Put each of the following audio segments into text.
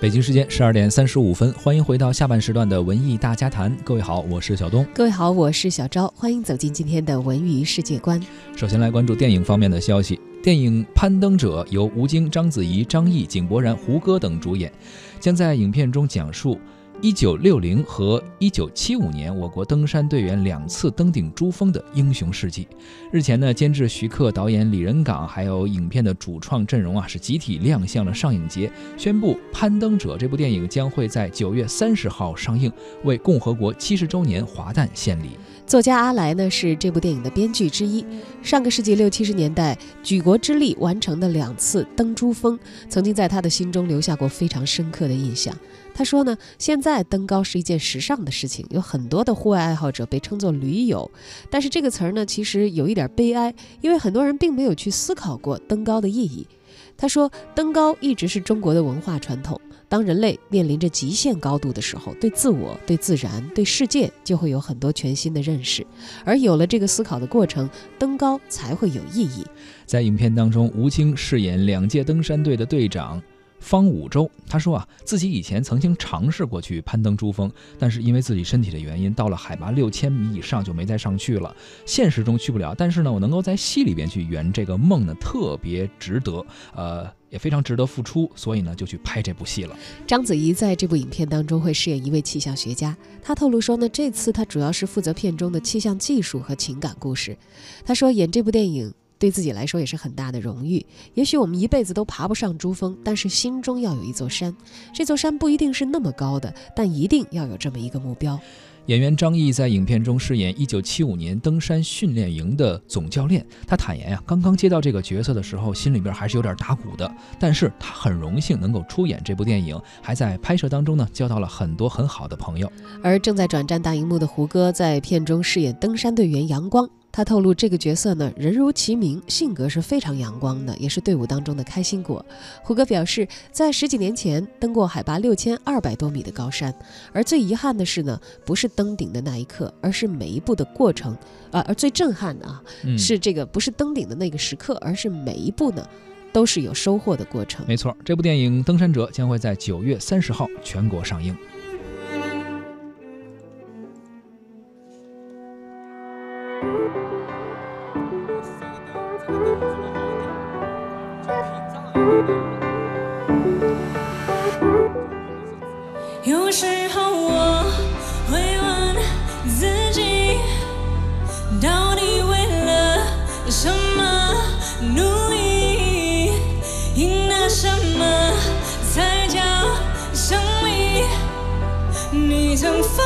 北京时间十二点三十五分，欢迎回到下半时段的文艺大家谈。各位好，我是小东。各位好，我是小昭。欢迎走进今天的文娱世界观。首先来关注电影方面的消息。电影《攀登者》由吴京、章子怡、张译、井柏然、胡歌等主演，将在影片中讲述。一九六零和一九七五年，我国登山队员两次登顶珠峰的英雄事迹。日前呢，监制徐克、导演李仁港，还有影片的主创阵容啊，是集体亮相了上影节，宣布《攀登者》这部电影将会在九月三十号上映，为共和国七十周年华诞献礼。作家阿来呢，是这部电影的编剧之一。上个世纪六七十年代，举国之力完成的两次登珠峰，曾经在他的心中留下过非常深刻的印象。他说呢，现在在登高是一件时尚的事情，有很多的户外爱好者被称作驴友，但是这个词儿呢，其实有一点悲哀，因为很多人并没有去思考过登高的意义。他说，登高一直是中国的文化传统，当人类面临着极限高度的时候，对自我、对自然、对世界就会有很多全新的认识，而有了这个思考的过程，登高才会有意义。在影片当中，吴京饰演两届登山队的队长。方五洲他说啊，自己以前曾经尝试过去攀登珠峰，但是因为自己身体的原因，到了海拔六千米以上就没再上去了。现实中去不了，但是呢，我能够在戏里边去圆这个梦呢，特别值得，呃，也非常值得付出，所以呢，就去拍这部戏了。章子怡在这部影片当中会饰演一位气象学家，她透露说呢，这次她主要是负责片中的气象技术和情感故事。她说演这部电影。对自己来说也是很大的荣誉。也许我们一辈子都爬不上珠峰，但是心中要有一座山。这座山不一定是那么高的，但一定要有这么一个目标。演员张译在影片中饰演1975年登山训练营的总教练。他坦言呀，刚刚接到这个角色的时候，心里边还是有点打鼓的。但是他很荣幸能够出演这部电影，还在拍摄当中呢，交到了很多很好的朋友。而正在转战大荧幕的胡歌，在片中饰演登山队员阳光。他透露，这个角色呢，人如其名，性格是非常阳光的，也是队伍当中的开心果。胡歌表示，在十几年前登过海拔六千二百多米的高山，而最遗憾的是呢，不是登顶的那一刻，而是每一步的过程。啊，而最震撼的啊，是这个不是登顶的那个时刻，而是每一步呢，都是有收获的过程。没错，这部电影《登山者》将会在九月三十号全国上映。时候我会问自己，到底为了什么努力？赢得什么才叫胜利？你曾否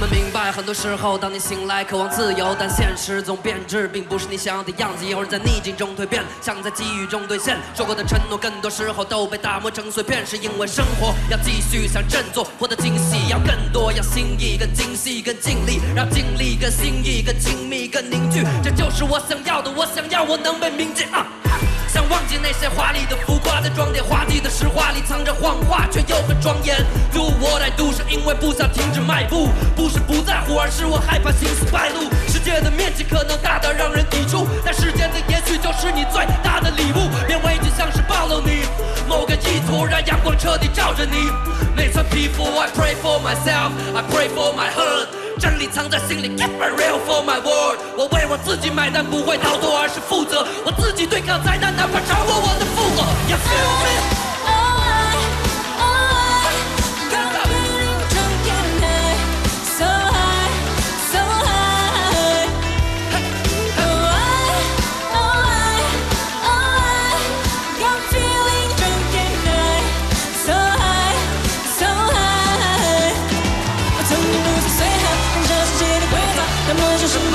们明白，很多时候，当你醒来渴望自由，但现实总变质，并不是你想要的样子。有人在逆境中蜕变，想在机遇中兑现。说过的承诺，更多时候都被打磨成碎片，是因为生活要继续想振作，活得惊喜要更多，要心意更精细，更尽力，让经历更心意更亲密，更凝聚。这就是我想要的，我想要我能被铭记啊。想忘记那些华丽的浮夸，再装点华谎话，却又很庄严。Do what I do，是因为不想停止迈步，不是不在乎，而是我害怕心思败露。世界的面积可能大到让人抵触，但时间的也许就是你最大的礼物。别畏惧，像是暴露你某个意图，让阳光彻底照着你每层皮肤。I pray for myself，I pray for my heart。真理藏在心里，Keep it real for my word。我为我自己买单，不会逃脱，而是负责。我自己对抗灾难，哪怕超过我的负荷。You feel me？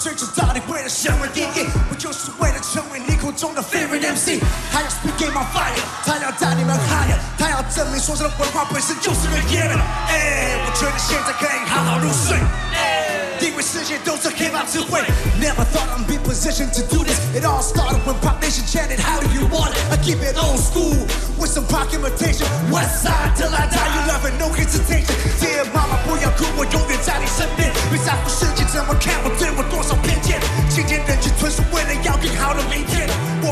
追求，到底为了什么意义？不就是为了成为你？口中的 favorite MC，他要 speak game on fire，他要带你们 higher，他要证明说唱的文化本身就是个 y e a 哎，我觉得现在可以好好入睡。因为世界都是 hip hop 智慧。Never thought I'd be positioned to do this. It all started when Pop Nation chanted, How do you want it? I keep it old school with some rock imitation. West side till I die, you love it, no hesitation.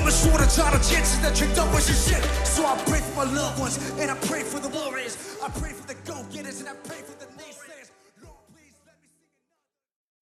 never saw the child of chances that tricked up your shit. So I pray for my loved ones, and I pray for the warriors. I pray for the go-getters, and I